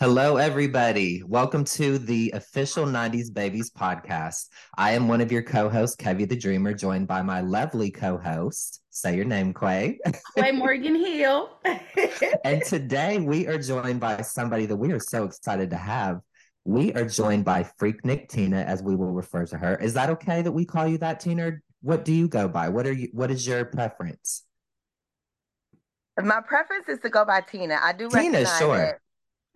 Hello, everybody. Welcome to the official 90s Babies podcast. I am one of your co hosts, Kevie the Dreamer, joined by my lovely co host. Say your name, Quia. Quia Morgan Hill. and today we are joined by somebody that we are so excited to have. We are joined by Freaknik Tina, as we will refer to her. Is that okay that we call you that, Tina? What do you go by? What are you? What is your preference? My preference is to go by Tina. I do Tina, sure. It.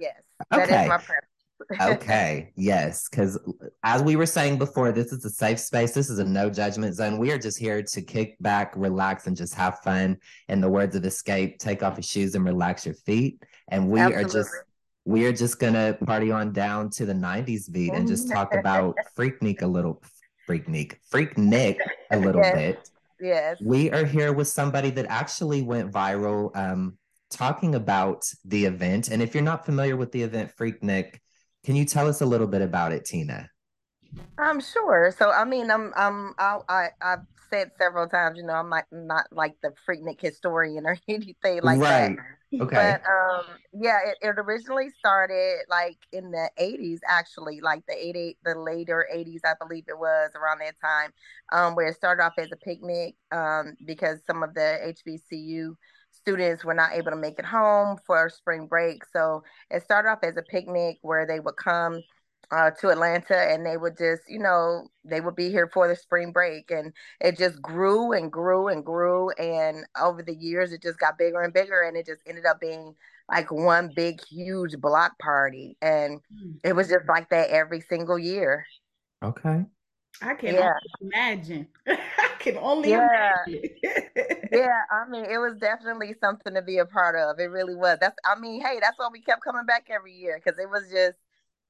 Yes. That okay. is my preference. okay. Yes. Because as we were saying before, this is a safe space. This is a no judgment zone. We are just here to kick back, relax, and just have fun. In the words of Xscape, take off your shoes and relax your feet. And we Absolutely. are just we are just gonna party on down to the 90s beat and just talk about Freaknik a little Freaknik, Freaknik a little yes. bit. Yes. We are here with somebody that actually went viral um, talking about the event. And if you're not familiar with the event Freaknik, can you tell us a little bit about it, Tina? I'm sure. So, I mean, I'm, I'm, I, I, I've said several times, you know, I'm not, not like the Freaknik historian or anything like right. that. Okay. But um, yeah, it, it originally started like in the 80s, actually, like the 80, the later 80s, I believe it was around that time, um, where it started off as a picnic um, because some of the HBCU students were not able to make it home for spring break. So it started off as a picnic where they would come uh, to Atlanta and they would just, you know, they would be here for the spring break. And it just grew and grew and grew. And over the years, it just got bigger and bigger. And it just ended up being like one big, huge block party. And hmm. it was just like that every single year. Okay. I can yeah. imagine. Can only yeah. yeah, I mean, it was definitely something to be a part of. It really was. That's, I mean, hey, that's why we kept coming back every year because it was just,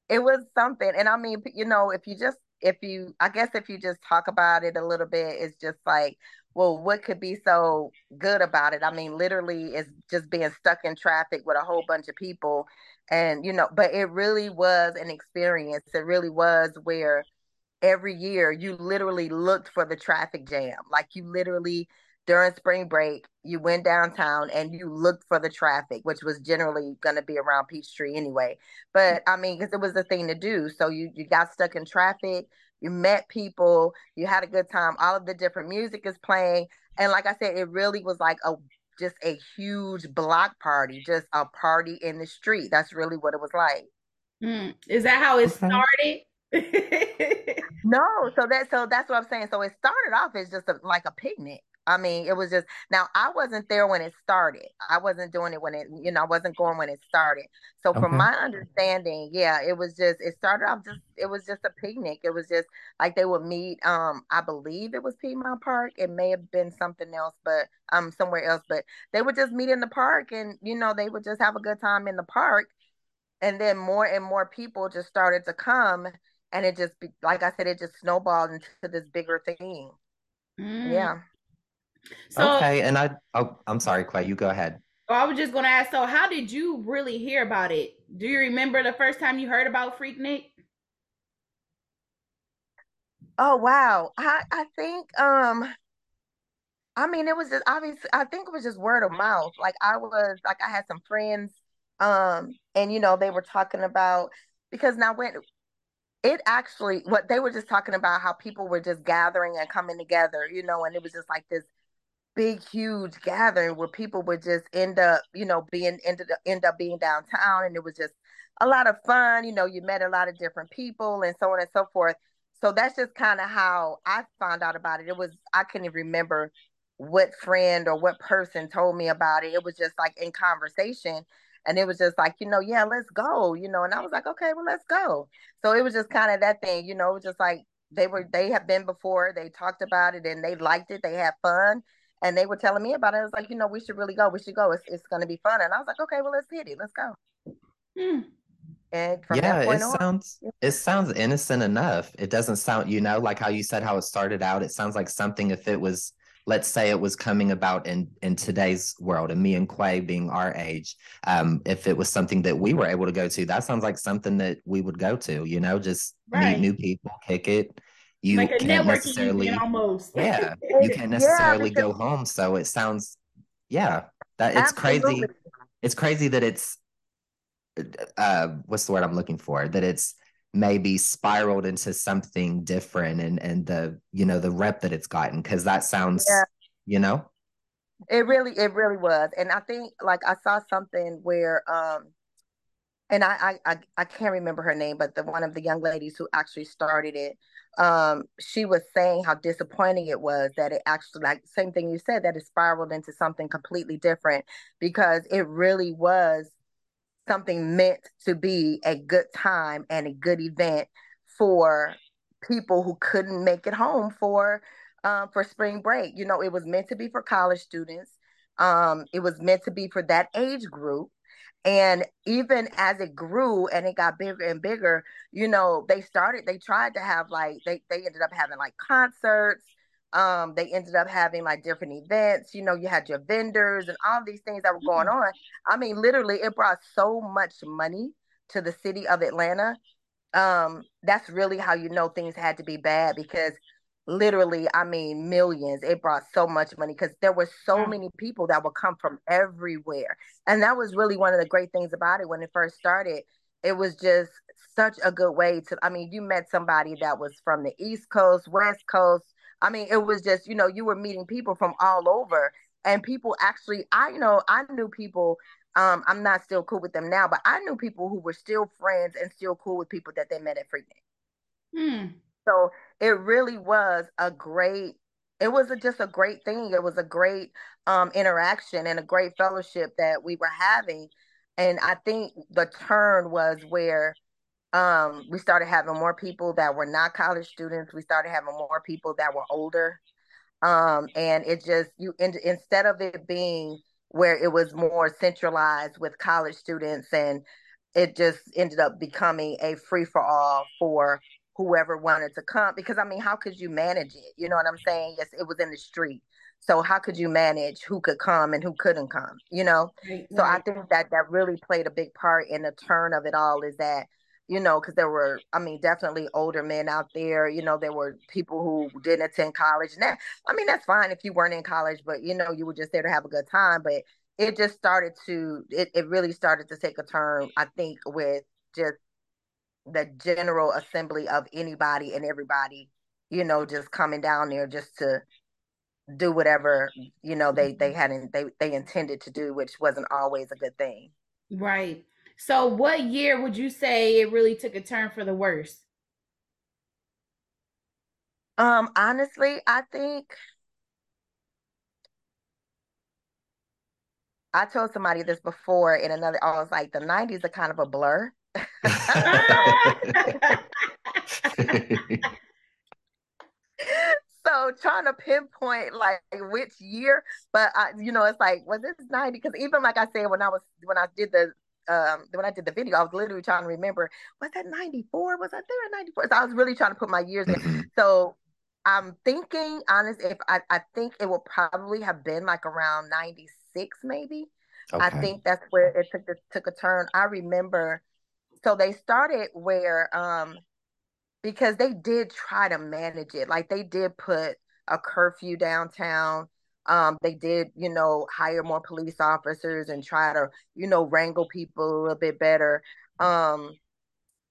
it was something. And I mean, you know, if you just, if you, I guess, if you just talk about it a little bit, it's just like, well, what could be so good about it? I mean, literally, it's just being stuck in traffic with a whole bunch of people. And, you know, but it really was an experience. It really was where, every year you literally looked for the traffic jam. Like you literally during spring break, you went downtown and you looked for the traffic, which was generally going to be around Peachtree anyway. But I mean, because it was the thing to do. So you you got stuck in traffic, you met people, you had a good time. All of the different music is playing, and like I said, it really was like a just a huge block party, just a party in the street. That's really what it was like. Mm. Is that how it started? no, so that so that's what I'm saying. So it started off as just a, like a picnic. I mean, it was just now I wasn't there when it started. I wasn't doing it when it, you know, I wasn't going when it started. So okay. from my understanding, yeah, it was just it started off just it was just a picnic. It was just like they would meet. Um, I believe it was Piedmont Park. It may have been something else, but um somewhere else. But they would just meet in the park and you know, they would just have a good time in the park. And then more and more people just started to come and it just like I said, it just snowballed into this bigger thing. Mm. Yeah. So, okay, and I oh I'm sorry, clay you go ahead. Oh, I was just gonna ask, so how did you really hear about it? Do you remember the first time you heard about Freaknik? Oh wow. I I think um I mean it was just obviously I think it was just word of mouth. Like I was like I had some friends um and you know they were talking about because now when it actually what they were just talking about how people were just gathering and coming together you know and it was just like this big huge gathering where people would just end up you know being ended end up being downtown and it was just a lot of fun you know you met a lot of different people and so on and so forth. So that's just kind of how i found out about it. It was i couldn't even remember what friend or what person told me about it. It was just like in conversation and it was just like, you know, yeah, let's go, you know. And I was like, okay, well, let's go. So it was just kind of that thing, you know, it was just like they were they have been before, they talked about it and they liked it, they had fun. And they were telling me about it. I was like, you know, we should really go. We should go. It's, it's going to be fun. And I was like, okay, well, let's hit it. Let's go. Hmm. And yeah, it on, sounds yeah. it sounds innocent enough. It doesn't sound, you know, like how you said how it started out. It sounds like something if it was let's say it was coming about in in today's world and me and Quia being our age um if it was something that we were able to go to that sounds like something that we would go to you know just right. meet new people kick it you like can't necessarily almost yeah you can't necessarily yeah, go home so it sounds yeah that it's Absolutely. crazy it's crazy that it's uh what's the word I'm looking for? That it's maybe spiraled into something different and and the you know the rep that it's gotten because that sounds yeah. you know it really it really was and i think like i saw something where um and I, I I can't remember her name, but the one of the young ladies who actually started it, um, she was saying how disappointing it was that it actually like same thing you said that it spiraled into something completely different because it really was something meant to be a good time and a good event for people who couldn't make it home for um, for spring break. You know, it was meant to be for college students. Um, it was meant to be for that age group and even as it grew and it got bigger and bigger you know they started they tried to have like they, they ended up having like concerts um they ended up having like different events you know you had your vendors and all these things that were going mm-hmm. on. I mean literally it brought so much money to the city of atlanta. Um that's really how you know things had to be bad because literally i mean millions it brought so much money because there were so many people that would come from everywhere. And that was really one of the great things about it when it first started. It was just such a good way to i mean you met somebody that was from the east coast west coast i mean it was just you know you were meeting people from all over and people actually i you know i knew people um i'm not still cool with them now but i knew people who were still friends and still cool with people that they met at freaknik hmm. So it really was a great, it was a, just a great thing. It was a great um, interaction and a great fellowship that we were having. And I think the turn was where um, we started having more people that were not college students. We started having more people that were older. Um, and it just, you, in, instead of it being where it was more centralized with college students and it just ended up becoming a free for all for whoever wanted to come because I mean, how could you manage it? You know what I'm saying? Yes, it was in the street. So how could you manage who could come and who couldn't come? You know? Right, so right. I think that that really played a big part in the turn of it all is that you know, because there were, I mean, definitely older men out there. You know, there were people who didn't attend college. Now, I mean, that's fine if you weren't in college, but you know, you were just there to have a good time. But it just started to, it, it really started to take a turn, I think, with just the general assembly of anybody and everybody, you know, just coming down there just to do whatever, you know, they they mm-hmm. hadn't they they intended to do, which wasn't always a good thing. Right. So what year would you say it really took a turn for the worse? Um, honestly, I think I told somebody this before in another, I was like, the 90s are kind of a blur so trying to pinpoint like which year, but I, you know, it's like was this ninety? Because even like I said, when I was when I did the um when I did the video, I was literally trying to remember was that ninety four? Was I there in ninety four? So I was really trying to put my years in. Mm-hmm. So I'm thinking, honest, if I I think it will probably have been like around ninety six, maybe. Okay. I think that's where it took the, took a turn. I remember so they started where um because they did try to manage it like they did put a curfew downtown um they did you know hire more police officers and try to you know wrangle people a little bit better um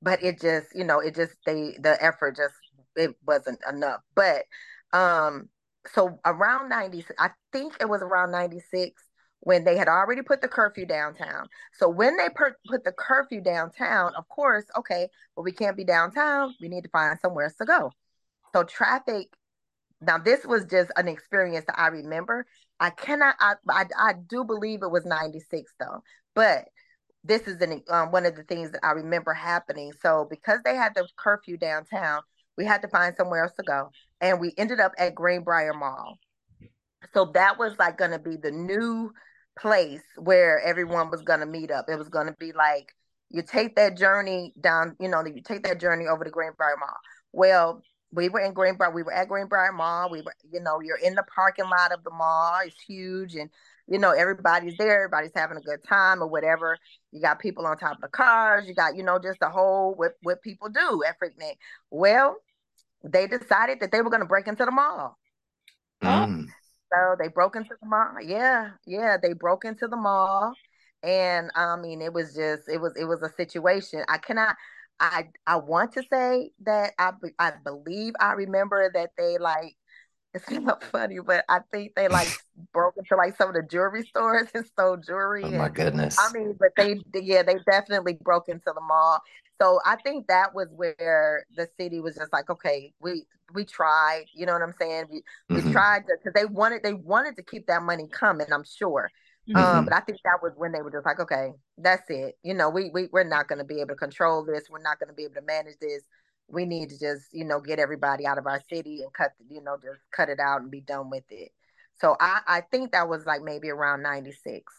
but it just you know it just they the effort just it wasn't enough but um so around 90 i think it was around 96 when they had already put the curfew downtown. So when they put, put the curfew downtown, of course, okay, well, we can't be downtown. We need to find somewhere else to go. So traffic, now this was just an experience that I remember. I cannot, I, I, I do believe it was 96 though, but this is an, um, one of the things that I remember happening. So because they had the curfew downtown, we had to find somewhere else to go. And we ended up at Greenbrier Mall. So that was like going to be the new place where everyone was going to meet up. It was going to be like you take that journey down, you know, you take that journey over to Greenbrier Mall. Well, we were in Greenbrier, we were at Greenbrier Mall. We were, you know, you're in the parking lot of the mall. It's huge and you know, everybody's there, everybody's having a good time or whatever. You got people on top of the cars, you got, you know, just the whole what what people do at Freaknik. Well, they decided that they were going to break into the mall. Mm. So they broke into the mall. Yeah, yeah, they broke into the mall and I mean, it was just it was it was a situation. I cannot. I I want to say that I I believe I remember that they like it's not funny, but I think they like broke into like some of the jewelry stores and stole jewelry. Oh my and, goodness! I mean, but they yeah they definitely broke into the mall. So I think that was where the city was just like, okay, we we tried. You know what I'm saying? We mm-hmm. we tried because they wanted they wanted to keep that money coming. I'm sure. Um, mm-hmm. Um, but I think that was when they were just like, okay, that's it. You know, we we we're not going to be able to control this. We're not going to be able to manage this. We need to just you know get everybody out of our city and cut you know just cut it out and be done with it. So I I think that was like maybe around '96.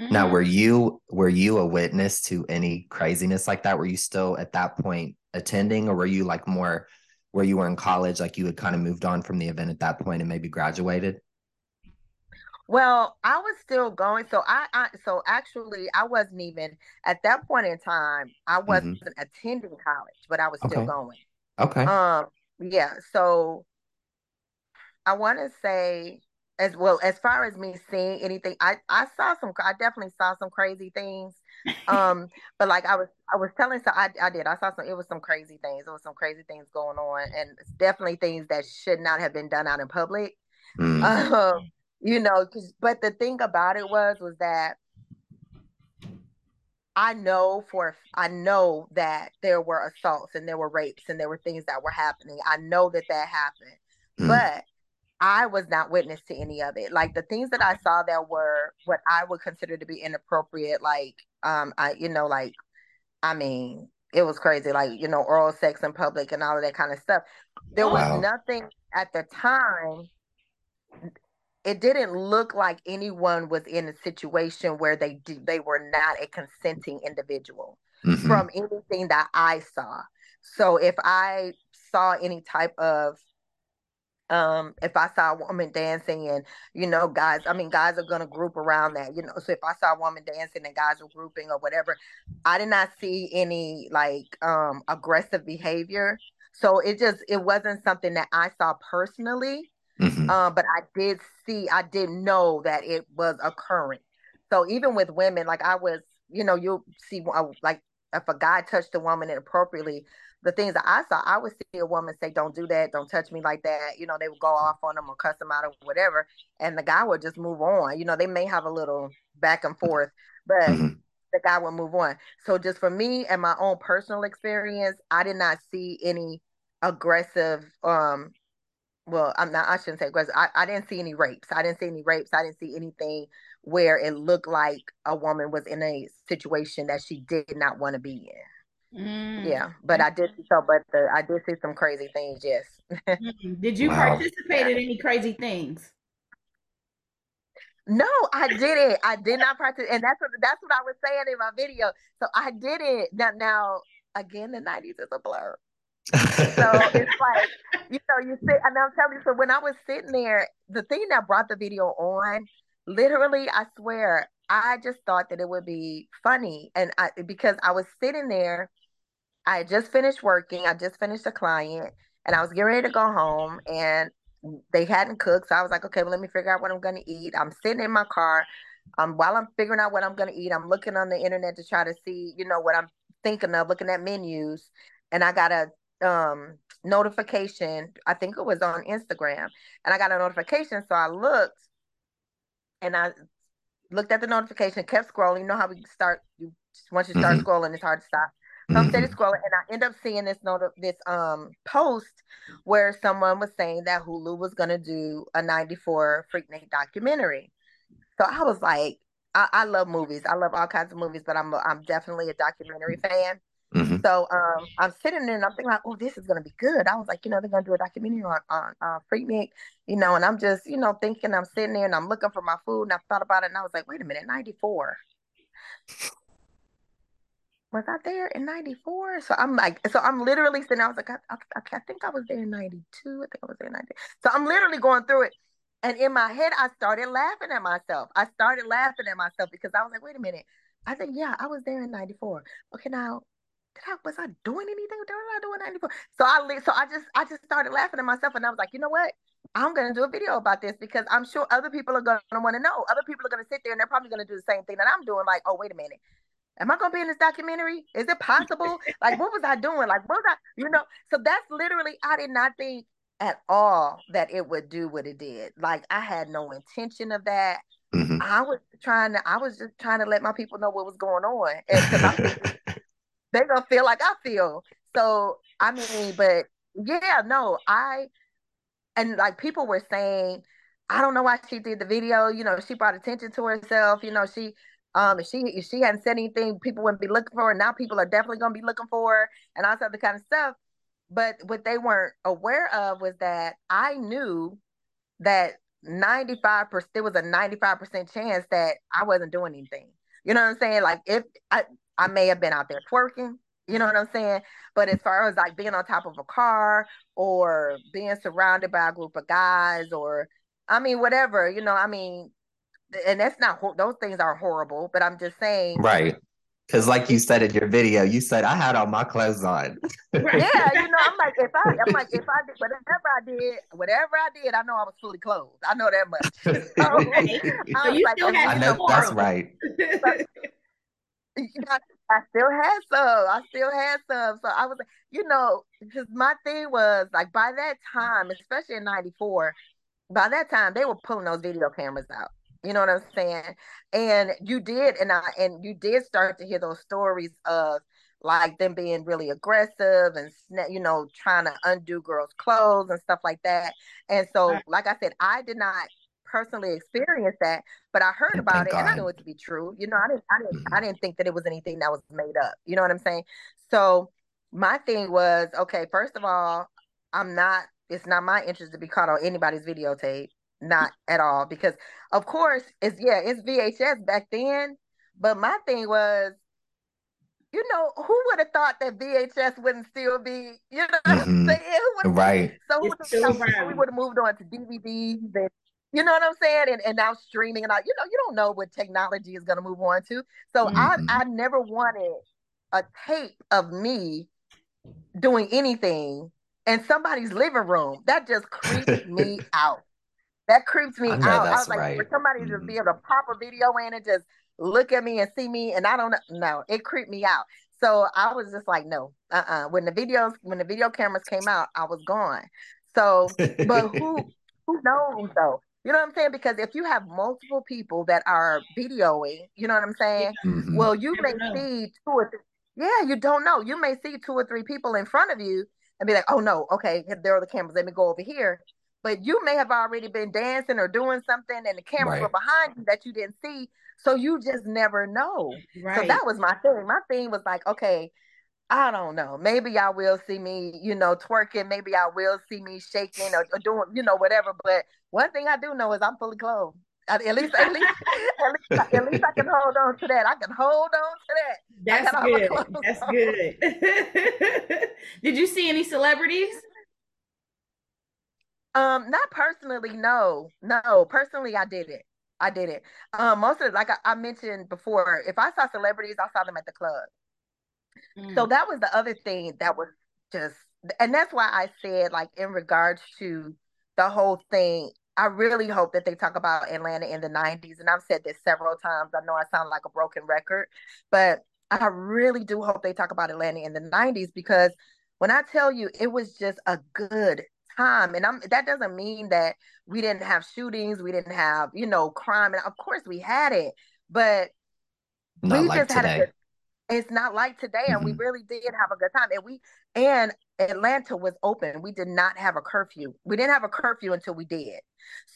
Mm-hmm. Now, were you were you a witness to any craziness like that? Were you still at that point attending, or were you like more where you were in college, like you had kind of moved on from the event at that point and maybe graduated? Well, I was still going. So I, I so actually I wasn't even at that point in time, I wasn't mm-hmm. attending college, but I was still okay. going. Okay. Um yeah, so I want to say as well as far as me seeing anything, I I saw some I definitely saw some crazy things. Um but like I was I was telling so I I did. I saw some it was some crazy things. There was some crazy things going on and definitely things that should not have been done out in public. Mm. Um you know but the thing about it was was that i know for i know that there were assaults and there were rapes and there were things that were happening i know that that happened mm. but i was not witness to any of it like the things that i saw that were what i would consider to be inappropriate like um i you know like i mean it was crazy like you know oral sex in public and all of that kind of stuff there wow. was nothing at the time it didn't look like anyone was in a situation where they they were not a consenting individual mm-hmm. from anything that I saw. So if I saw any type of um if I saw a woman dancing and you know guys I mean guys are going to group around that you know so if I saw a woman dancing and guys were grouping or whatever I did not see any like um aggressive behavior so it just it wasn't something that I saw personally Mm-hmm. Um, but I did see, I didn't know that it was occurring. So even with women, like I was, you know, you'll see like if a guy touched a woman inappropriately, the things that I saw, I would see a woman say, "Don't do that, don't touch me like that." You know, they would go off on them or cuss them out or whatever, and the guy would just move on. You know, they may have a little back and forth, but mm-hmm. the guy would move on. So just for me and my own personal experience, I did not see any aggressive um well, I'm not, I shouldn't say aggressive. I, I didn't see any rapes. I didn't see any rapes. I didn't see anything where it looked like a woman was in a situation that she did not want to be in. Mm. Yeah, but I did so, but the, I did see some crazy things. Yes. Did you wow. participate in any crazy things? No, I didn't. I did not participate, and that's what that's what I was saying in my video. So I didn't. Now, now again, the '90s is a blur so it's like, you know, you sit, and I'm telling you, so when I was sitting there, the thing that brought the video on, literally, I swear, I just thought that it would be funny. And I, because I was sitting there, I just finished working, I just finished a client, and I was getting ready to go home, and they hadn't cooked. So I was like, okay, well, let me figure out what I'm going to eat. I'm sitting in my car. Um, while I'm figuring out what I'm going to eat, I'm looking on the internet to try to see, you know, what I'm thinking of, looking at menus. And I got a um notification. I think it was on Instagram, and I got a notification. So I looked, and I looked at the notification, kept scrolling. You know how we start. You once you start mm-hmm. scrolling, it's hard to stop. So I'm steady mm-hmm. scrolling, and I end up seeing this note, this um post where someone was saying that Hulu was gonna do a '94 Freak Freaknik documentary. So I was like, I, I love movies. I love all kinds of movies, but I'm a, I'm definitely a documentary fan. Mm-hmm. So um, I'm sitting there and I'm thinking like, oh, this is gonna be good. I was like, you know, they're gonna do a documentary on on uh, Freaknik, you know, and I'm just, you know, thinking I'm sitting there and I'm looking for my food and I thought about it and I was like, wait a minute, 94. Was I there in 94? So I'm like, so I'm literally sitting, I was like, I, I, I think I was there in 92. I think I was there in 90. So I'm literally going through it. And in my head, I started laughing at myself. I started laughing at myself because I was like, wait a minute. I said, yeah, I was there in 94. Okay, now did I was I doing anything? Was I doing 94? So I so I just I just started laughing at myself and I was like, you know what? I'm going to do a video about this because I'm sure other people are going to want to know. Other people are going to sit there and they're probably going to do the same thing that I'm doing. Like, oh, wait a minute. Am I going to be in this documentary? Is it possible? like, what was I doing? Like, what was I, you know? So that's literally, I did not think at all that it would do what it did. Like, I had no intention of that. Mm-hmm. I was trying to, I was just trying to let my people know what was going on. And they're to feel like I feel. So, I mean, but yeah, no, I, and like people were saying, I don't know why she did the video. You know, she brought attention to herself. You know, she um if she if she hadn't said anything, people wouldn't be looking for her. Now people are definitely gonna be looking for her and all that kind of stuff. But what they weren't aware of was that I knew that 95% there was a 95% chance that I wasn't doing anything. You know what I'm saying? Like if I I may have been out there twerking, you know what I'm saying? But as far as like being on top of a car or being surrounded by a group of guys or I mean whatever, you know, I mean and that's not those things are horrible, but I'm just saying Right. Cause like you said in your video, you said I had all my clothes on. Yeah, you know, I'm like if I I'm like if I did whatever I did, whatever I did, I know I was fully clothed. I know that much. So, so you like, still I know that's right. I still had some. I still had some. So I was, you know, because my thing was like by that time, especially in '94, by that time they were pulling those video cameras out. You know what I'm saying? And you did, and I and you did start to hear those stories of like them being really aggressive and you know trying to undo girls' clothes and stuff like that. And so, like I said, I did not personally experienced that, but I heard about it God. and I knew it to be true. You know, I didn't, I didn't, mm-hmm. I didn't think that it was anything that was made up. You know what I'm saying? So my thing was, okay, first of all, I'm not. It's not my interest to be caught on anybody's videotape, not at all, because of course it's yeah, it's VHS back then. But my thing was, you know, who would have thought that VHS wouldn't still be, you know, mm-hmm. right? So who we would have moved on to DVDs and you know what I'm saying? And and now streaming and all, you know, you don't know what technology is gonna move on to. So mm-hmm. I I never wanted a tape of me doing anything in somebody's living room. That just creeps me out. That creeps me I out. I was like, right. for somebody mm-hmm. to be able to pop a video in and just look at me and see me, and I don't know. No, it creeped me out. So I was just like, no, uh, uh-uh. uh When the videos, when the video cameras came out, I was gone. So, but who, who knows though? You know what I'm saying? Because if you have multiple people that are videoing, you know what I'm saying? Mm-hmm. Well, you may see two or three. Yeah, you don't know. You may see two or three people in front of you and be like, oh no, okay, there are the cameras. Let me go over here. But you may have already been dancing or doing something and the cameras right. were behind you that you didn't see. So you just never know. Right. So that was my thing. My thing was like, okay, I don't know. Maybe y'all will see me, you know, twerking. Maybe y'all will see me shaking or, or, doing, you know, whatever. But one thing I do know is I'm fully clothed. At least, at least, at least, at least I can hold on to that. I can hold on to that. That's good. That's good. Did you see any celebrities? Um, not personally. No, no. Personally, I did it. I did it. Um, most of it, like I, I mentioned before, if I saw celebrities, I saw them at the club. Mm. So that was the other thing that was just, and that's why I said, like, in regards to the whole thing, I really hope that they talk about Atlanta in the 90s. And I've said this several times. I know I sound like a broken record, but I really do hope they talk about Atlanta in the 90s because when I tell you it was just a good time, and I'm that doesn't mean that we didn't have shootings, we didn't have, you know, crime. And of course we had it, but Not we like just today. had a good it's not like today and mm-hmm. we really did have a good time and we and atlanta was open. We did not have a curfew. We didn't have a curfew until we did.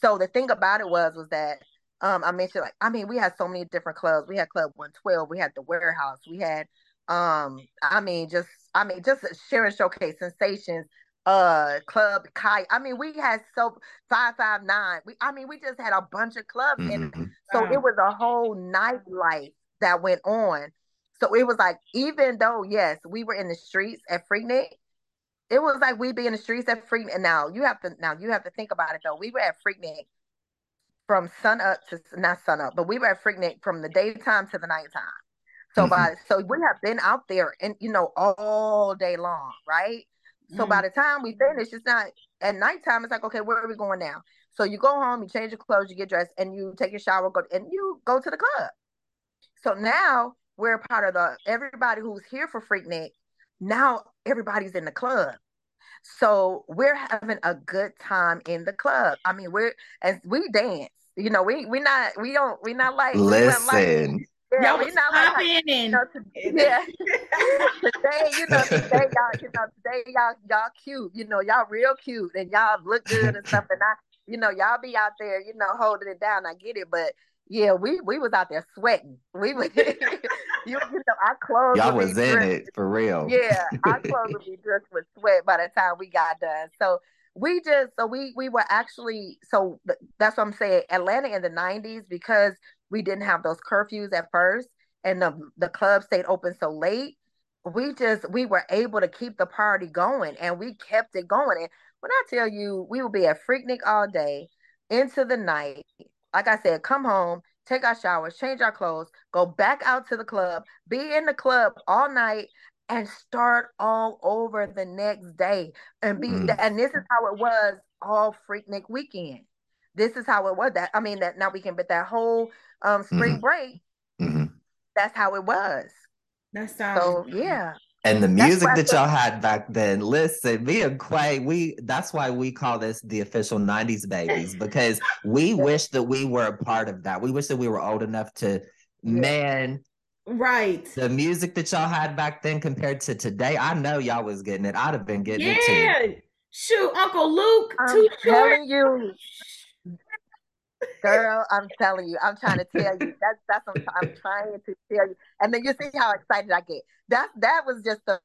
So the thing about it was was that um i mentioned like i mean we had so many different clubs. We had club 112 we had the warehouse. We had um i mean just i mean just sharing showcase sensations uh club kai i mean we had so 559 we i mean we just had a bunch of clubs mm-hmm. and so wow. it was a whole nightlife that went on so it was like, even though, yes, we were in the streets at Freaknik, it was like we'd be in the streets at Freaknik. And now you have to now you have to think about it though. We were at Freaknik from sun up to not sun up, but we were at Freaknik from the daytime to the nighttime. So mm-hmm. by so we have been out there and you know all day long, right? So mm-hmm. by the time we finish, it's not at nighttime, it's like, okay, where are we going now? So you go home, you change your clothes, you get dressed, and you take your shower, go and you go to the club. So now we're part of the everybody who's here for Freaknik. Now everybody's in the club. So we're having a good time in the club. I mean, we're as we dance. You know, we we not we don't we not like listen. Yeah, we not like, you know, to, yeah. today, you know, today y'all, you know, today y'all y'all cute. You know, y'all real cute and y'all look good and stuff. And I, you know, y'all be out there, you know, holding it down. I get it, but yeah, we we was out there sweating. We was, you, you know, our clothes. Y'all was in dripped. it for real. Yeah, our clothes would be dripped with sweat by the time we got done. So we just, so we we were actually, so that's what I'm saying. Atlanta in the '90s because we didn't have those curfews at first, and the the club stayed open so late. We just we were able to keep the party going, and we kept it going. And when I tell you, we will be at Freaknik all day into the night like I said, come home, take our showers, change our clothes, go back out to the club, be in the club all night, and start all over the next day. And be mm. and this is how it was all Freaknik weekend. This is how it was. That I mean that now we can bet that whole um spring mm-hmm. break. Mm-hmm. That's how it was. That sounds so yeah. And the music that y'all had back then, listen, me and Quia, we that's why we call this the official 90s babies, because we wish that we were a part of that. We wish that we were old enough to man right the music that y'all had back then compared to today. I know y'all was getting it. I'd have been getting yeah. it too. Shoot, Uncle Luke, I'm too telling short. you. Girl, I'm telling you, I'm trying to tell you. That's that's what I'm, I'm trying to tell you. And then you see how excited I get. That that was just a,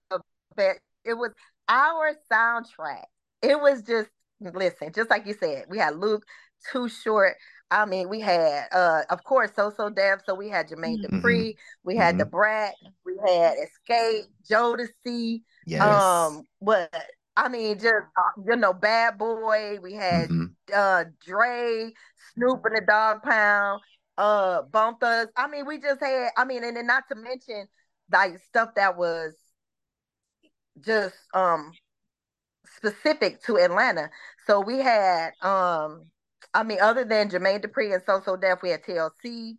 it was our soundtrack. It was just listen, just like you said, we had Luke, too short. I mean, we had uh of course So So Def, so we had Jermaine mm-hmm. Dupri, we had mm-hmm. Da Brat, we had Xscape, Jodeci, yes. um what I mean, just uh, you know, Bad Boy. We had mm-hmm. uh Dre, Snoop and the Dogg Pound, uh Bone Thugs. I mean, we just had. I mean, and then not to mention like stuff that was just um specific to Atlanta. So we had um I mean, other than Jermaine Dupri and So So Def, we had TLC.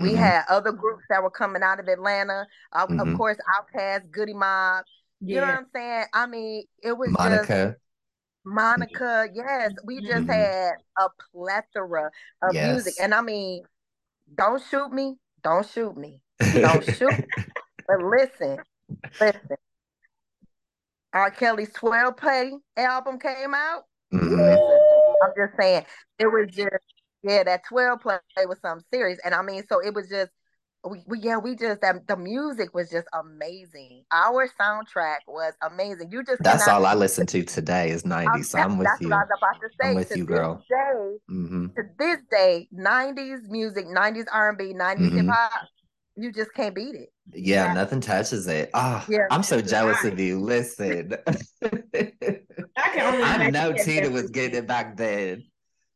We mm-hmm. had other groups that were coming out of Atlanta. Uh, mm-hmm. Of course, Outkast, Goodie Mob. Yeah. You know what I'm saying? I mean, it was Monica. Just, Monica, yes, we just mm-hmm. had a plethora of yes. music, and I mean, don't shoot me, don't shoot me, don't shoot. But listen, listen. R. Kelly's 12 Play album came out. Mm-hmm. Listen, I'm just saying, it was just yeah, that 12 play was something serious, and I mean, so it was just we, we yeah we just that the music was just amazing. Our soundtrack was amazing. You just that's all i listen to today is 90s so i'm with that's you what i was about to say. i'm with to you girl. day, mm-hmm. to this day 90s music 90s r&b 90s mm-hmm. hip-hop you just can't beat it. Yeah, yeah. nothing touches it. Oh yeah. i'm so jealous of you. Listen. I, I know tina was getting it back then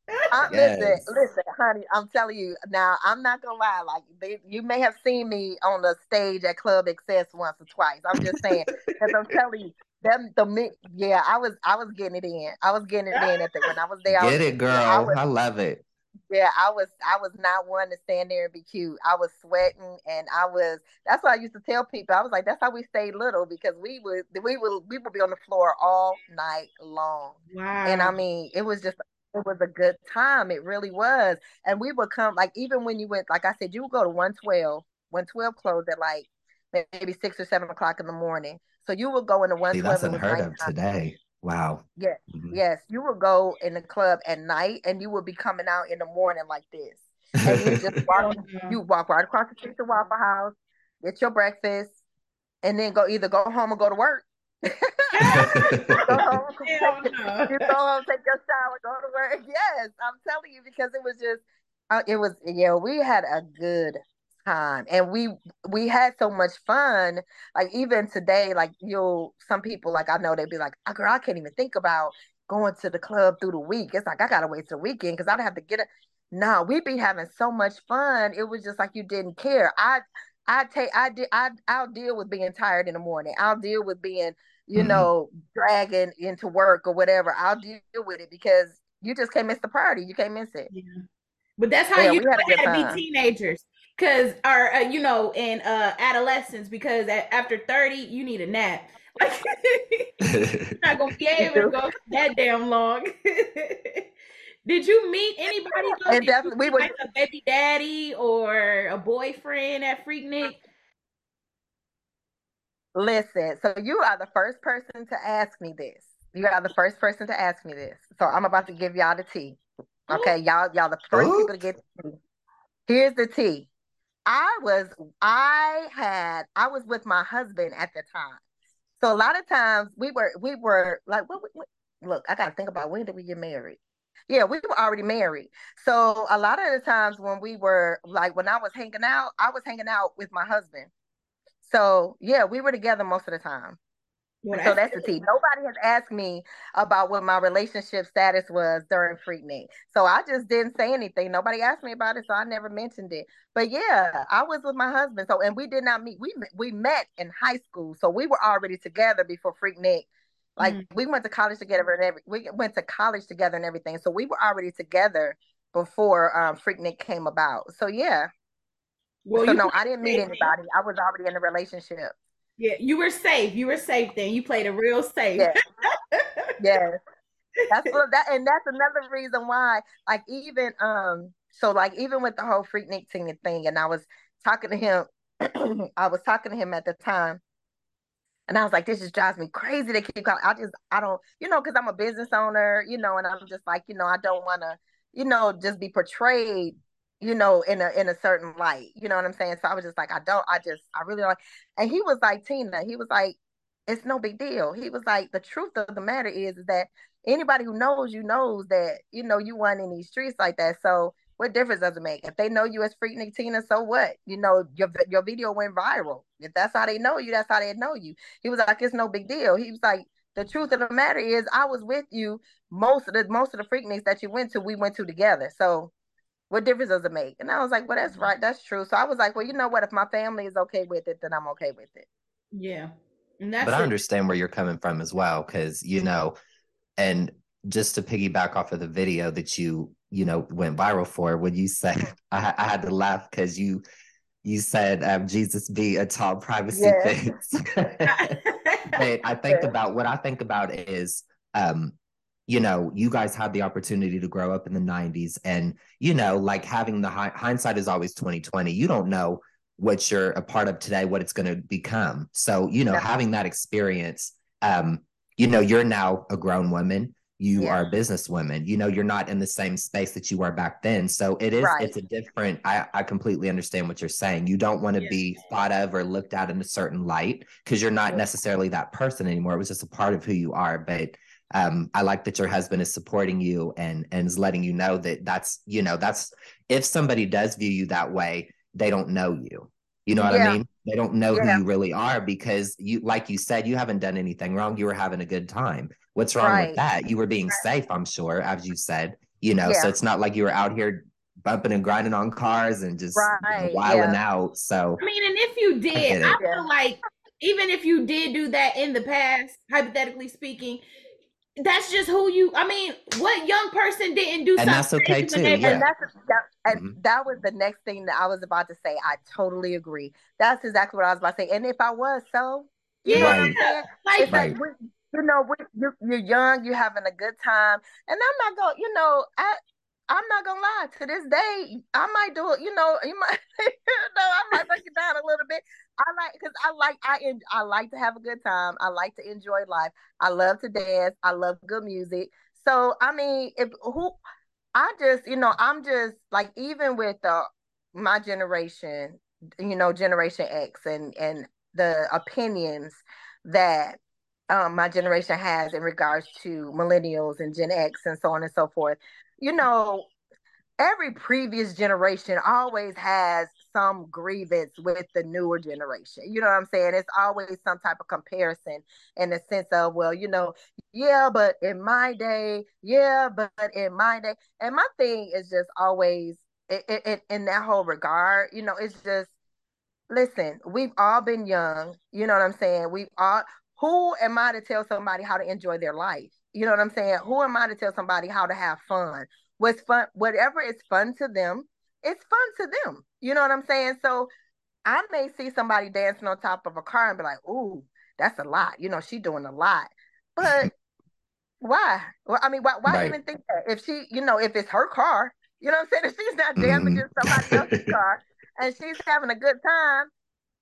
Uh, I, yes. Listen, listen, honey. I'm telling you now. I'm not gonna lie. Like they, you may have seen me on the stage at Club Excess once or twice. I'm just saying because I'm telling you. Them the yeah, I was I was getting it in. I was getting it in at the when I was there. Get was, it, girl. I, was, I love it. Yeah, I was I was not one to stand there and be cute. I was sweating and I was that's why I used to tell people. I was like, that's how we stayed little because we would we would we would be on the floor all night long. Wow. And I mean, it was just it was a good time. It really was. And we would come like even when you went, like I said, you would go to 112. 112 closed at like maybe six or seven o'clock in the morning. So you would go into 112. See, that's unheard of today. Wow. Yes. Mm-hmm. Yes. You would go in the club at night and you would be coming out in the morning like this. And you just walk you walk right across the street to Waffle House, get your breakfast, and then go either go home or go to work go home, no. you go home, take your shower, go to work. Yes, I'm telling you because it was just, uh, it was yeah. We had a good time, and we we had so much fun. Like even today, like you'll some people like I know they'd be like, oh, "Girl, I can't even think about going to the club through the week." It's like I gotta wait till the weekend because I'd have to get it. No, we'd be having so much fun. It was just like you didn't care. I I take I did I I'll deal with being tired in the morning. I'll deal with being, you mm-hmm. know, dragging into work or whatever. I'll deal with it because you just can't miss the party. You can't miss it. Yeah. But that's how yeah, you had, had to be teenagers. Cause or uh, you know, in uh adolescence, because at, after 30, you need a nap. Like you're not gonna be able to go that damn long. Did you meet anybody? And definitely, we were like a baby daddy or a boyfriend at Freaknik. Listen, so you are the first person to ask me this. You are the first person to ask me this. So I'm about to give y'all the tea. Okay, y'all, y'all the first Ooh. people to get the tea. Here's the tea. I was, I had, I was with my husband at the time. So a lot of times we were, we were like, what, what look, I got to think about when did we get married? Yeah, we were already married. So a lot of the times when we were like when I was hanging out, I was hanging out with my husband. So yeah, we were together most of the time. Well, so that's the tea. Nobody has asked me about what my relationship status was during Freaknik. So I just didn't say anything. Nobody asked me about it, so I never mentioned it. But yeah, I was with my husband. So and we did not meet. We we met in high school, so we were already together before Freaknik like mm we went to college together and every we went to college together and everything. So we were already together before um Freaknik came about. So yeah. Well, so no, I didn't meet anybody. I was already in a relationship. Yeah, you were safe. You were safe then. You played a real safe. Yeah. yes. That's what that and that's another reason why, like even um, so like even with the whole Freaknik thing thing, and I was talking to him, I was talking to him at the time and I was like, this just drives me crazy to keep calling. I just, I don't, you know, because I'm a business owner, you know, and I'm just like, you know, I don't want to, you know, just be portrayed, you know, in a in a certain light. You know what I'm saying? So I was just like, I don't, I just, I really like. And he was like, Tina, he was like, it's no big deal. He was like, the truth of the matter is, is that anybody who knows you knows that, you know, you weren't in these streets like that. So what difference does it make? If they know you as Freaknik Tina, so what? You know, your your video went viral. If that's how they know you, that's how they know you. He was like, it's no big deal. He was like, the truth of the matter is, I was with you most of the most of the Freakniks that you went to, we went to together. So what difference does it make? And I was like, well, that's right, that's true. So I was like, well, you know what? If my family is okay with it, then I'm okay with it. Yeah. but I understand where you're coming from as well, because you know, and just to piggyback off of the video that you you know went viral for when you said I, I had to laugh because you you said um, Jesus be a tall privacy yes. fence. I think about what I think about is um, you know, you guys had the opportunity to grow up in the 90s and you know, like having the hi- hindsight is always 2020. You don't know what you're a part of today, what it's going to become. So, you know, yeah. having that experience um, you know, you're now a grown woman you yeah. are a businesswoman you know you're not in the same space that you were back then so it is right. it's a different I, I completely understand what you're saying you don't want to yeah. be thought of or looked at in a certain light because you're not necessarily that person anymore it was just a part of who you are but um, I like that your husband is supporting you and and is letting you know that that's you know that's if somebody does view you that way they don't know you you know what yeah. I mean? They don't know yeah. who you really are because you, like you said, you haven't done anything wrong. You were having a good time. What's wrong right. with that? You were being right. safe, I'm sure, as you said. You know, yeah. so it's not like you were out here bumping and grinding on cars and just right. wilding out. So I mean, and if you did, I, I feel like even if you did do that in the past, hypothetically speaking, that's just who you i mean what young person didn't do something. and that's okay too yeah. and that's that, and mm-hmm. that was the next thing that i was about to say i totally agree that's exactly what i was about to say and if i was so you yeah. know what i'm saying like, right. like you know you're, you're young you're having a good time and i'm not going you know i I'm not gonna lie. To this day, I might do it. You know, you might, you know, I might break it down a little bit. I like because I like I en- I like to have a good time. I like to enjoy life. I love to dance. I love good music. So I mean, if who I just you know I'm just like even with the my generation, you know, Generation X and and the opinions that um, my generation has in regards to millennials and Gen X and so on and so forth. You know, every previous generation always has some grievance with the newer generation. You know what I'm saying? It's always some type of comparison in the sense of, well, you know, yeah, but in my day, yeah, but in my day. And my thing is just always it, it, it, in that whole regard, you know, it's just listen, we've all been young. You know what I'm saying? We've all who am I to tell somebody how to enjoy their life? You know what I'm saying? Who am I to tell somebody how to have fun? What's fun, whatever is fun to them, it's fun to them. You know what I'm saying? So I may see somebody dancing on top of a car and be like, ooh, that's a lot. You know, she doing a lot. But why? Well, I mean, why, why right. even think that? If she, you know, if it's her car, you know what I'm saying? If she's not damaging mm-hmm. somebody else's car and she's having a good time,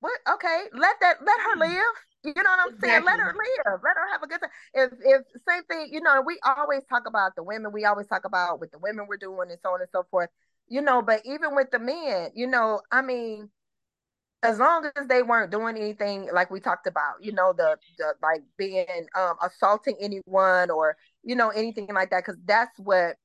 what okay, let that let her live. You know what I'm exactly. saying? Let her live. Let her have a good time. If if same thing, you know, we always talk about the women, we always talk about with the women we're doing and so on and so forth. You know, but even with the men, you know, I mean, as long as they weren't doing anything like we talked about, you know, the, the like being um, assaulting anyone or you know anything like that, because that's what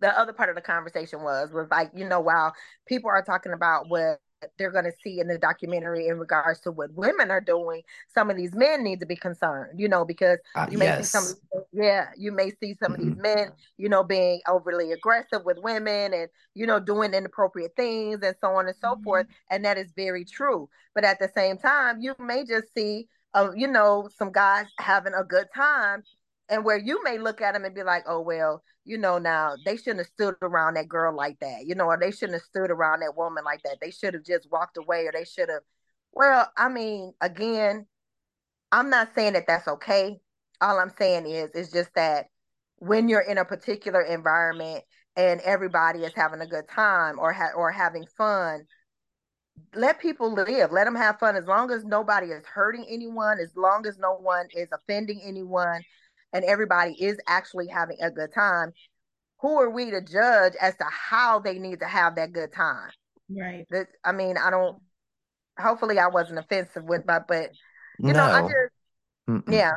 the other part of the conversation was was like, you know, while people are talking about what they're going to see in the documentary in regards to what women are doing some of these men need to be concerned you know because uh, you may yes. see some yeah you may see some mm-hmm. of these mm-hmm. men you know being overly aggressive with women and you know doing inappropriate things and so on and so mm-hmm. forth and that is very true but at the same time you may just see uh, you know some guys having a good time and where you may look at them and be like, oh, well, you know, now they shouldn't have stood around that girl like that, you know, or they shouldn't have stood around that woman like that. They should have just walked away or they should have. Well, I mean, again, I'm not saying that that's okay. All I'm saying is, it's just that when you're in a particular environment and everybody is having a good time or ha- or having fun, let people live. Let them have fun as long as nobody is hurting anyone, as long as no one is offending anyone, and everybody is actually having a good time, who are we to judge as to how they need to have that good time? Right. That, I mean, I don't. Hopefully, I wasn't offensive with my, but you no. know, I just Mm-mm. yeah.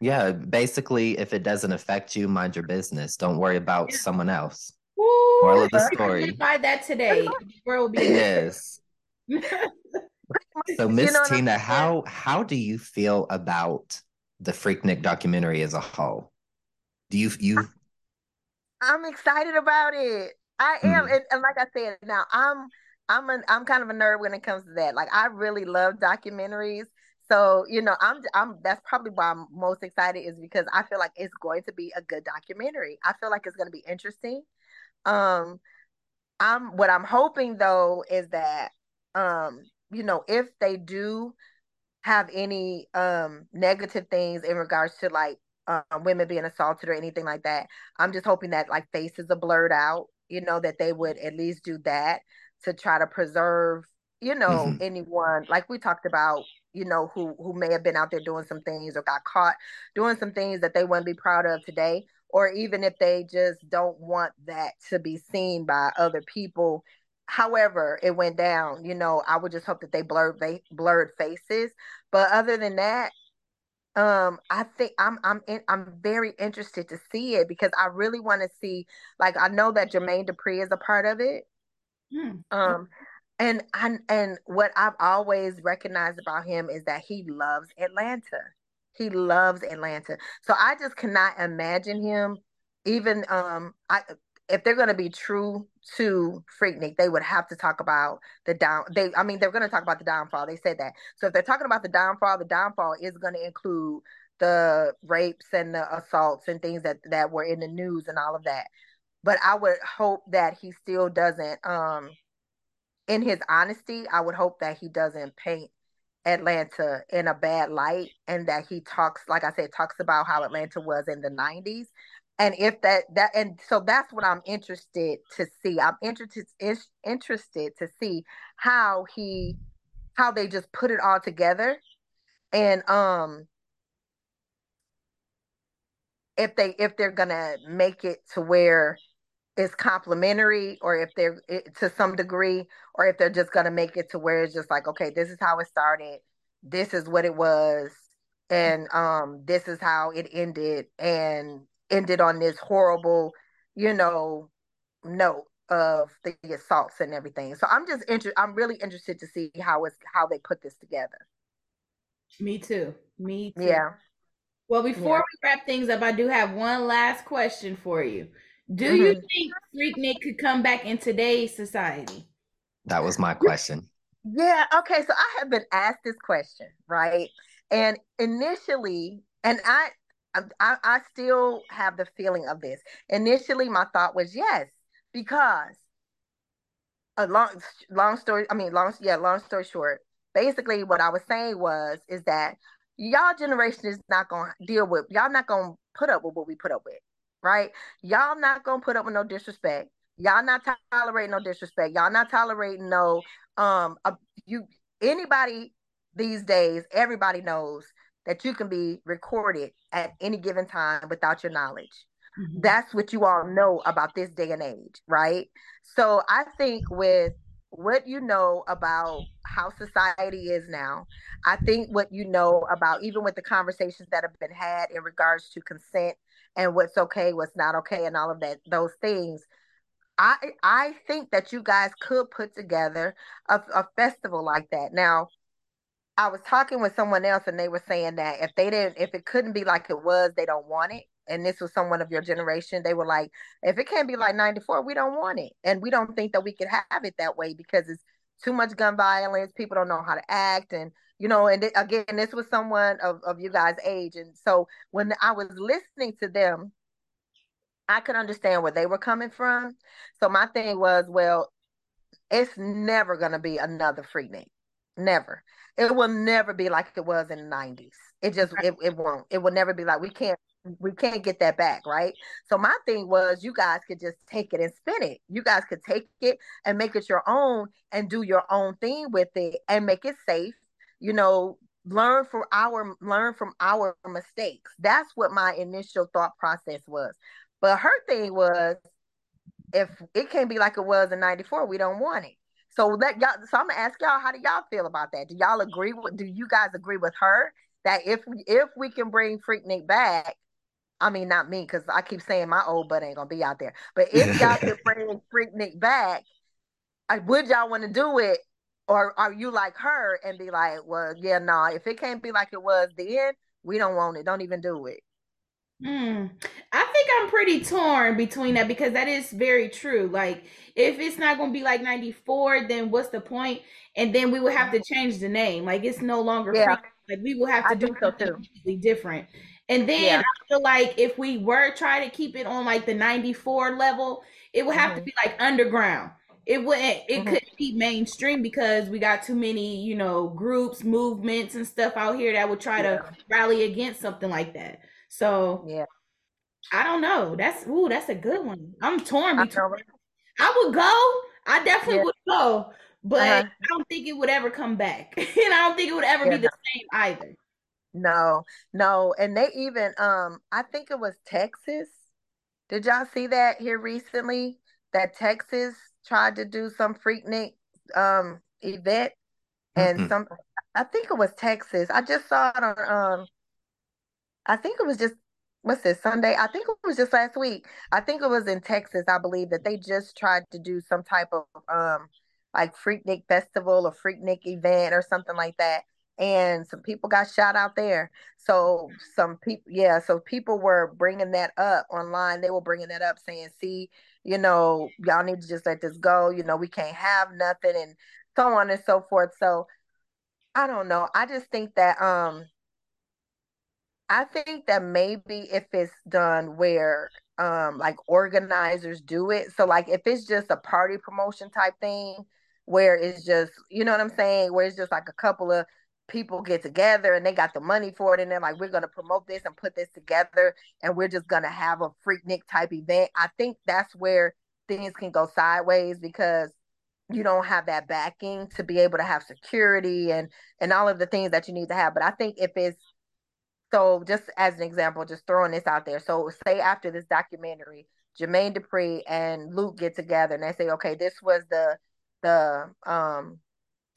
Yeah, basically, if it doesn't affect you, mind your business. Don't worry about yeah. someone else. Ooh, Moral of the story. Buy that today. will be yes. so, Miss you know Tina, how how do you feel about the Freaknik documentary as a whole? Do you you? I'm excited about it. I am, mm. and, and, like I said, now I'm I'm a, I'm kind of a nerd when it comes to that. Like I really love documentaries. So you know, I'm I'm that's probably why I'm most excited is because I feel like it's going to be a good documentary. I feel like it's going to be interesting. Um, I'm what I'm hoping though is that um, you know, if they do have any um negative things in regards to like um, women being assaulted or anything like that. I'm just hoping that like faces are blurred out, you know, that they would at least do that to try to preserve, you know, mm-hmm. anyone like we talked about, you know, who who may have been out there doing some things or got caught doing some things that they wouldn't be proud of today, or even if they just don't want that to be seen by other people however it went down you know i would just hope that they blurred they blurred faces but other than that um i think i'm i'm in, i'm very interested to see it because i really want to see like i know that jermaine dupri is a part of it. Hmm. um and and and what i've always recognized about him is that he loves atlanta. He loves atlanta. So i just cannot imagine him even um i if they're going to be true to Freaknik, they would have to talk about the down. They, I mean, they're going to talk about the downfall. They said that. So if they're talking about the downfall, the downfall is going to include the rapes and the assaults and things that that were in the news and all of that. But I would hope that he still doesn't. Um, in his honesty, I would hope that he doesn't paint Atlanta in a bad light and that he talks, like I said, talks about how Atlanta was in the 90s and if that that and so that's what i'm interested to see. I'm interested interested to see how he how they just put it all together. And um if they if they're gonna make it to where it's complimentary or if they're it, to some degree or if they're just gonna make it to where it's just like okay this is how it started. This is what it was. And um this is how it ended. And ended on this horrible, you know, note of the assaults and everything. So I'm just interested. I'm really interested to see how it's how they put this together. Me too. Me too. Yeah. Well, before yeah. we wrap things up, I do have one last question for you. Do mm-hmm. you think Freaknik could come back in today's society? That was my question. Yeah, okay. So I have been asked this question, right? And initially, and I I, I still have the feeling of this. Initially, my thought was yes, because a long long story. I mean, long yeah, long story short. Basically, what I was saying was is that y'all generation is not gonna deal with y'all not gonna put up with what we put up with, right? Y'all not gonna put up with no disrespect. Y'all not tolerating no disrespect. Y'all not tolerating no um uh, you anybody these days. Everybody knows that you can be recorded at any given time without your knowledge. Mm-hmm. That's what you all know about this day and age, right? So I think with what you know about how society is now, I think what you know about even with the conversations that have been had in regards to consent and what's okay, what's not okay, and all of that, those things. I I think that you guys could put together a, a festival like that. Now, I was talking with someone else and they were saying that if they didn't, if it couldn't be like it was, they don't want it. And this was someone of your generation. They were like, if it can't be like 94, we don't want it. And we don't think that we could have it that way because it's too much gun violence. People don't know how to act. And, you know, and th- again, this was someone of, of you guys' age. And so when I was listening to them, I could understand where they were coming from. So my thing was, well, it's never going to be another Freaknik. Never it will never be like it was in the 90s it just it, it won't. It will never be like we can't we can't get that back right? So my thing was you guys could just take it and spin it. You guys could take it and make it your own and do your own thing with it and make it safe you know learn from our learn from our mistakes. That's what my initial thought process was. But her thing was if it can't be like it was in 94 we don't want it so let y'all. So I'm gonna ask y'all, how do y'all feel about that? Do y'all agree with? Do you guys agree with her that if if we can bring Freaknik back, I mean not me because I keep saying my old butt ain't gonna be out there. But if y'all could bring Freaknik back, I, would y'all want to do it, or are you like her and be like, well, yeah, no, nah, if it can't be like it was then, we don't want it. Don't even do it. Hmm. I think I'm pretty torn between that because that is very true. Like, if it's not going to be like 94, then what's the point? And then we would have to change the name. Like, it's no longer yeah. free. Like, we will have to I do something so completely different. And then yeah. I feel like if we were try to keep it on like the 94 level, it would have mm-hmm. to be like underground. It wouldn't, it mm-hmm. couldn't be mainstream because we got too many, you know, groups, movements, and stuff out here that would try yeah. to rally against something like that. So yeah, I don't know. That's ooh, that's a good one. I'm torn between. I, I would go. I definitely yeah. would go, but uh-huh. I don't think it would ever come back, and I don't think it would ever yeah. be the same either. No, no, and they even um, I think it was Texas. Did y'all see that here recently? That Texas tried to do some Freaknik um event, and mm-hmm. some I think it was Texas. I just saw it on um I think it was just what's this Sunday? I think it was just last week. I think it was in Texas, I believe that they just tried to do some type of um like Freaknik festival or Freaknik event or something like that. And some people got shot out there. So some people, yeah. So people were bringing that up online. They were bringing that up, saying, "See, you know, y'all need to just let this go. You know, we can't have nothing, and so on and so forth." So I don't know. I just think that um I think that maybe if it's done where um like organizers do it. So like if it's just a party promotion type thing where it's just, you know what I'm saying, where it's just like a couple of people get together and they got the money for it and they're like we're going to promote this and put this together and we're just going to have a freaknik type event. I think that's where things can go sideways because you don't have that backing to be able to have security and and all of the things that you need to have. But I think if it's so just as an example, just throwing this out there. So say after this documentary, Jermaine Dupri and Luke get together and they say, okay, this was the the um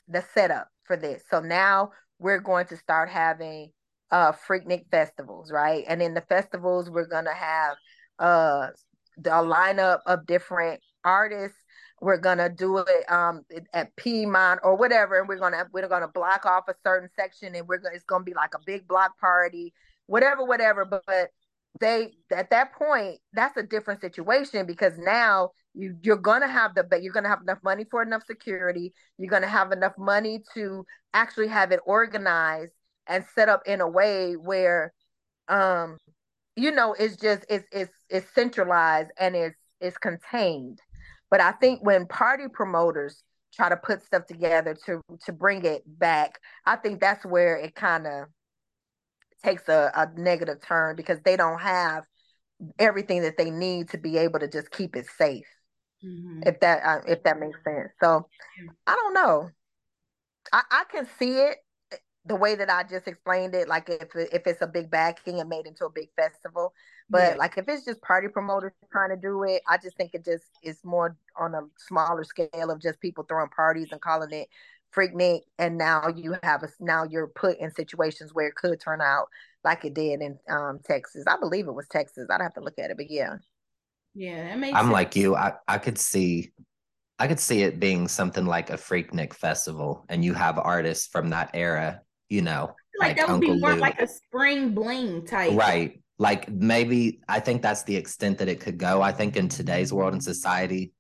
the setup for this. So now we're going to start having uh Freaknik festivals, right? And in the festivals, we're gonna have uh the lineup of different artists we're gonna do it um at Piedmont or whatever, and we're gonna we're gonna block off a certain section, and we're gonna it's gonna be like a big block party, whatever, whatever. But, but they at that point, that's a different situation because now you you're gonna have the you're gonna have enough money for enough security you're gonna have enough money to actually have it organized and set up in a way where um you know it's just it's it's it's centralized and it's it's contained but i think when party promoters try to put stuff together to to bring it back i think that's where it kind of takes a, a negative turn because they don't have everything that they need to be able to just keep it safe mm-hmm. if that uh, if that makes sense. So i don't know. I, I can see it the way that I just explained it, like if if it's a big backing and made into a big festival, but yeah. like if it's just party promoters trying to do it, I just think it just is more on a smaller scale of just people throwing parties and calling it Freaknik, and now you have a now you're put in situations where it could turn out like it did in um, Texas. I believe it was Texas. I'd have to look at it, but yeah. Yeah, that makes I'm sense. like you. I, I could see I could see it being something like a Freaknik festival and you have artists from that era, you know. Like, like that would Uncle be more Lou. like a spring bling type. Right. Like maybe I think that's the extent that it could go. I think in today's world and society,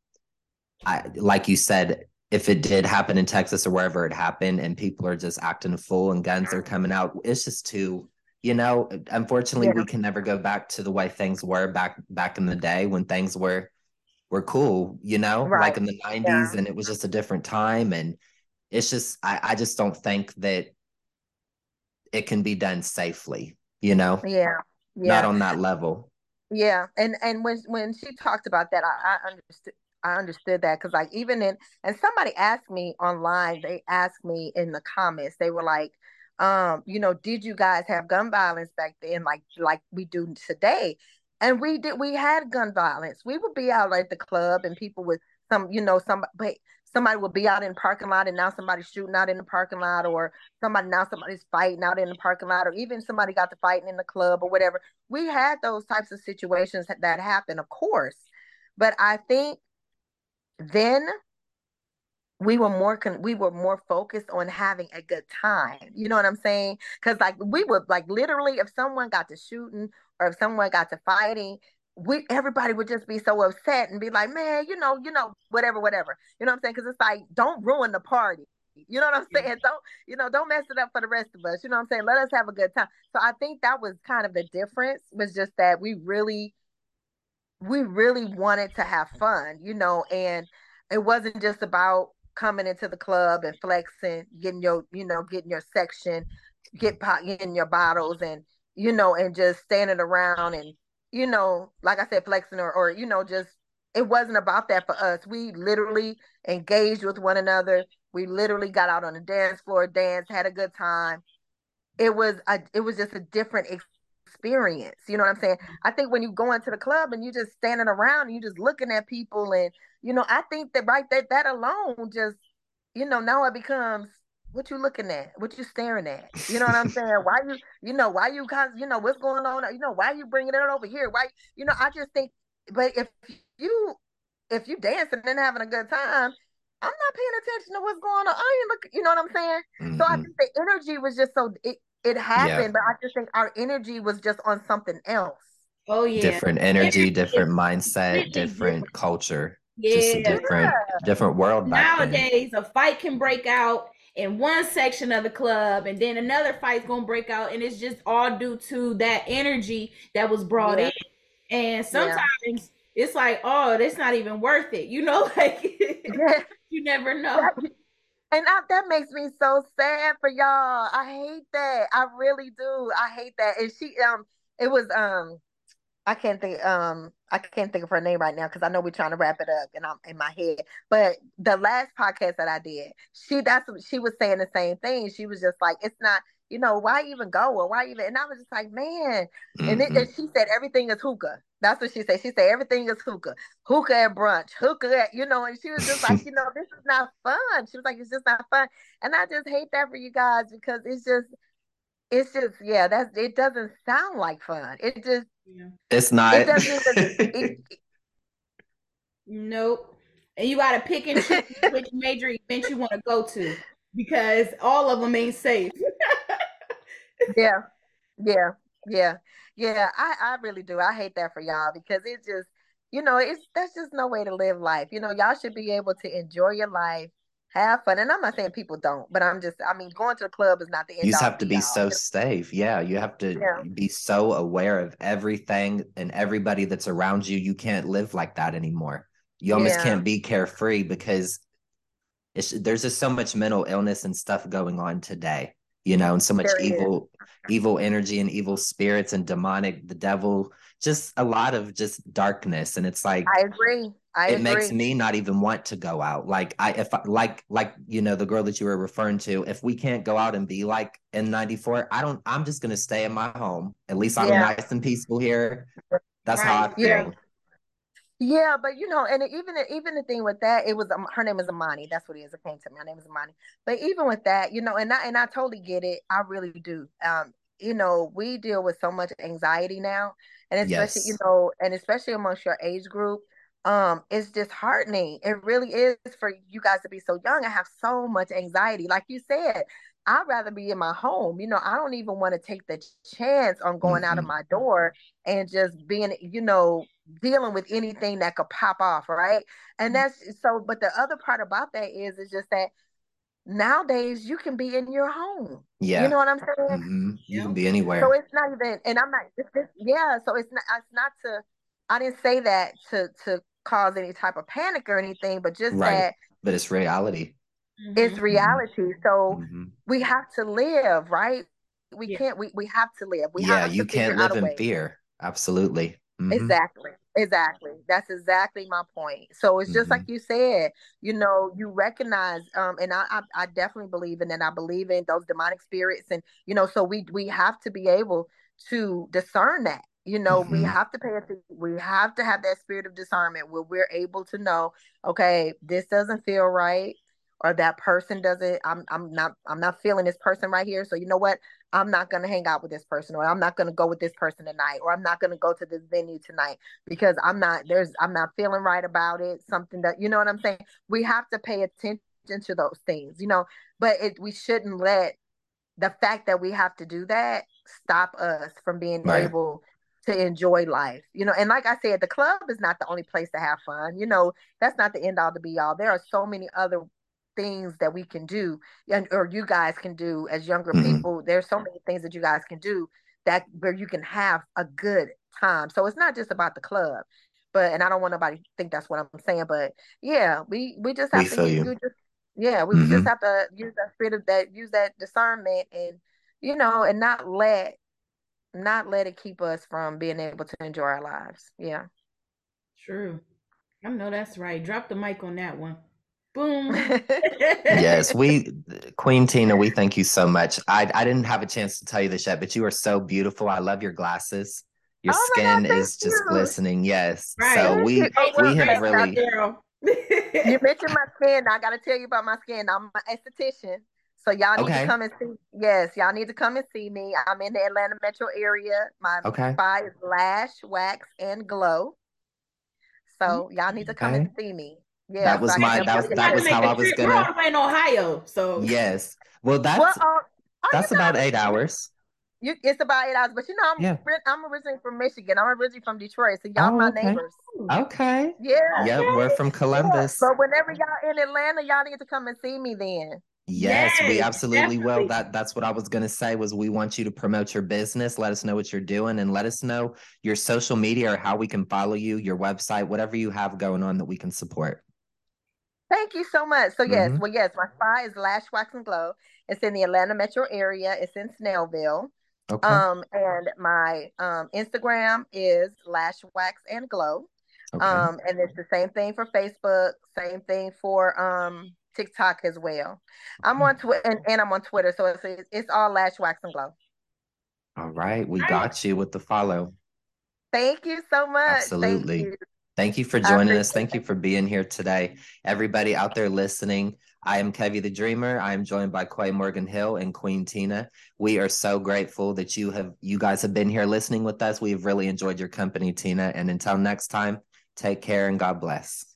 I like you said, if it did happen in Texas or wherever it happened and people are just acting a fool and guns are coming out, it's just too you know unfortunately yeah. we can never go back to the way things were back back in the day when things were were cool you know right. like in the 90s yeah. and it was just a different time and it's just I, I just don't think that it can be done safely you know yeah yeah not on that level yeah and and when when she talked about that i, I understood I understood that because like even in and somebody asked me online, they asked me in the comments, they were like, um, you know, did you guys have gun violence back then, like like we do today? And we did. We had gun violence. We would be out at the club, and people would some, you know, some, but somebody will be out in the parking lot, and now somebody's shooting out in the parking lot, or somebody now somebody's fighting out in the parking lot, or even somebody got to fighting in the club or whatever. We had those types of situations that happen, of course, but I think then we were more con- we were more focused on having a good time. You know what I'm saying? Because like we would like literally, if someone got to shooting or if someone got to fighting, we everybody would just be so upset and be like, man, you know, you know, whatever, whatever. You know what I'm saying? Because it's like, don't ruin the party. You know what I'm saying? Don't you know? Don't mess it up for the rest of us. You know what I'm saying? Let us have a good time. So I think that was kind of the difference. Was just that we really, we really wanted to have fun. You know, and it wasn't just about coming into the club and flexing, getting your, you know, getting your section, get pot getting your bottles and, you know, and just standing around and, you know, like I said, flexing or, or, you know, just, it wasn't about that for us. We literally engaged with one another. We literally got out on the dance floor, danced, had a good time. It was a, it was just a different experience. You know what I'm saying? I think when you go into the club and you just standing around and you just looking at people and you know, I think that right that that alone just, you know, now it becomes what you looking at, what you staring at. You know what I'm saying? Why you, you know, why you guys, you know, what's going on? You know, why you bringing it over here? Why, you know, I just think, but if you, if you dancing and having a good time, I'm not paying attention to what's going on. I ain't look, you know what I'm saying? Mm-hmm. So I mm-hmm. think the energy was just so it it happened, yeah. but I just think our energy was just on something else. Oh yeah, different energy, different mindset, different culture yeah. just a different different world nowadays a fight can break out in one section of the club and then another fight's gonna break out and it's just all due to that energy that was brought yeah. in. And sometimes yeah. it's like oh it's not even worth it you know like you never know. And I, that makes me so sad for y'all. I hate that. I really do. I hate that. And she um it was um I can't think um I can't think of her name right now because I know we're trying to wrap it up and I'm in my head. But the last podcast that I did, she that's she was saying the same thing. She was just like, it's not, you know, why even go or why even? And I was just like, man. Mm-hmm. And, it, and she said everything is hookah. That's what she said. She said everything is hookah, hookah at brunch, hookah at, you know. And she was just like, you know, this is not fun. She was like, it's just not fun. And I just hate that for you guys because it's just it's just yeah that's it doesn't sound like fun. It just yeah. it's not. it doesn't it, nope. And you got to pick and choose which major event you want to go to because all of them ain't safe. Yeah yeah yeah yeah. I i really do. I hate that for y'all because it just you know, it's that's just no way to live life. You know, y'all should be able to enjoy your life, have fun. And I'm not saying people don't, but I'm just, I mean, going to the club is not the end. You just have to be so safe. Yeah. You have to yeah. be so aware of everything and everybody that's around you. You can't live like that anymore. You almost yeah. can't be carefree because there's just so much mental illness and stuff going on today, you know, and so much there evil, is. evil energy and evil spirits and demonic, the devil, just a lot of just darkness. And it's like, I agree. I it agree. makes me not even want to go out. Like I, if I, like, like, you know, the girl that you were referring to, if we can't go out and be like in 94, I don't, I'm just going to stay in my home. At least I'm yeah. nice and peaceful here. That's right. how I feel. Yeah. Yeah, but you know, and even even the thing with that, it was um, her name is Amani. That's what it is. It came to me. My name is Amani. But even with that, you know, and I and I totally get it. I really do. Um, you know, we deal with so much anxiety now, and especially yes. you know, and especially amongst your age group, um, it's disheartening. It really is for you guys to be so young and have so much anxiety. Like you said, I'd rather be in my home. You know, I don't even want to take the chance on going mm-hmm. out of my door and just being, you know, dealing with anything that could pop off, right? And mm-hmm. that's so, but the other part about that is, is just that nowadays you can be in your home. Yeah. You know what I'm saying? Mm-hmm. You can be anywhere. So it's not even, and I'm not, it's just, yeah. So it's not, it's not to, I didn't say that to, to cause any type of panic or anything, but just right. that. But it's reality. It's mm-hmm. reality. So mm-hmm. we have to live, right? We yeah. can't, we, we have to live. We yeah, you can't live in fear. Absolutely. Mm-hmm. Exactly. Exactly. That's exactly my point. So it's just mm-hmm. like you said, you know, you recognize, um, and I, I, I definitely believe in, and I believe in those demonic spirits, and you know, so we we have to be able to discern that. You know, mm-hmm. we have to pay attention. We have to have that spirit of discernment where we're able to know, okay, this doesn't feel right or that person doesn't i'm i'm not i'm not feeling this person right here so you know what i'm not going to hang out with this person or i'm not going to go with this person tonight or i'm not going to go to this venue tonight because i'm not there's i'm not feeling right about it something that you know what i'm saying we have to pay attention to those things you know but it we shouldn't let the fact that we have to do that stop us from being right. able to enjoy life you know and like i said the club is not the only place to have fun you know that's not the end all to be all there are so many other things that we can do and or you guys can do as younger mm-hmm. people there's so many things that you guys can do that where you can have a good time so it's not just about the club but and i don't want nobody to think that's what i'm saying but yeah we we just have we to you. Just, yeah we mm-hmm. just have to use that spirit of that use that discernment and you know and not let not let it keep us from being able to enjoy our lives yeah true i know that's right drop the mic on that one Boom. yes, we Queen Tina, we thank you so much. I I didn't have a chance to tell you this yet, but you are so beautiful. I love your glasses. Your oh skin God, is just you. glistening. Yes. Right. So we oh, we have really You mentioned my skin. I gotta tell you about my skin. I'm an esthetician. So y'all need okay. to come and see. Yes, y'all need to come and see me. I'm in the Atlanta metro area. My okay. spa is Lash, Wax, and Glow. So y'all need to come okay. and see me. Yeah, that was my that was that was how I was gonna. We're all the way in Ohio, so yes. Well, that's well, uh, that's about eight hours. You, it's about eight hours, but you know, I'm yeah. I'm originally from Michigan. I'm originally from Detroit, so y'all oh, my okay. neighbors. Okay. Yeah. Yep, we're from Columbus. Yeah. But whenever y'all in Atlanta, y'all need to come and see me then. Yes, yes we absolutely definitely. will. That that's what I was gonna say was we want you to promote your business. Let us know what you're doing and let us know your social media or how we can follow you, your website, whatever you have going on that we can support. Thank you so much. So yes, mm-hmm. well yes, my spa is Lash Wax and Glow. It's in the Atlanta metro area. It's in Snellville. Okay. Um, and my um Instagram is Lash Wax and Glow. Okay. Um, and it's the same thing for Facebook, same thing for um TikTok as well. I'm on Twitter and, and, I'm on Twitter, so it's it's all Lash Wax and Glow. All right, we got you with the follow. Thank you so much. Absolutely. Thank you for joining us. Thank you for being here today. Everybody out there listening, I am Kevie the Dreamer. I am joined by Quia Morgan Hill and Queen Tina. We are so grateful that you have you guys have been here listening with us. We've really enjoyed your company, Tina. And until next time, take care and God bless.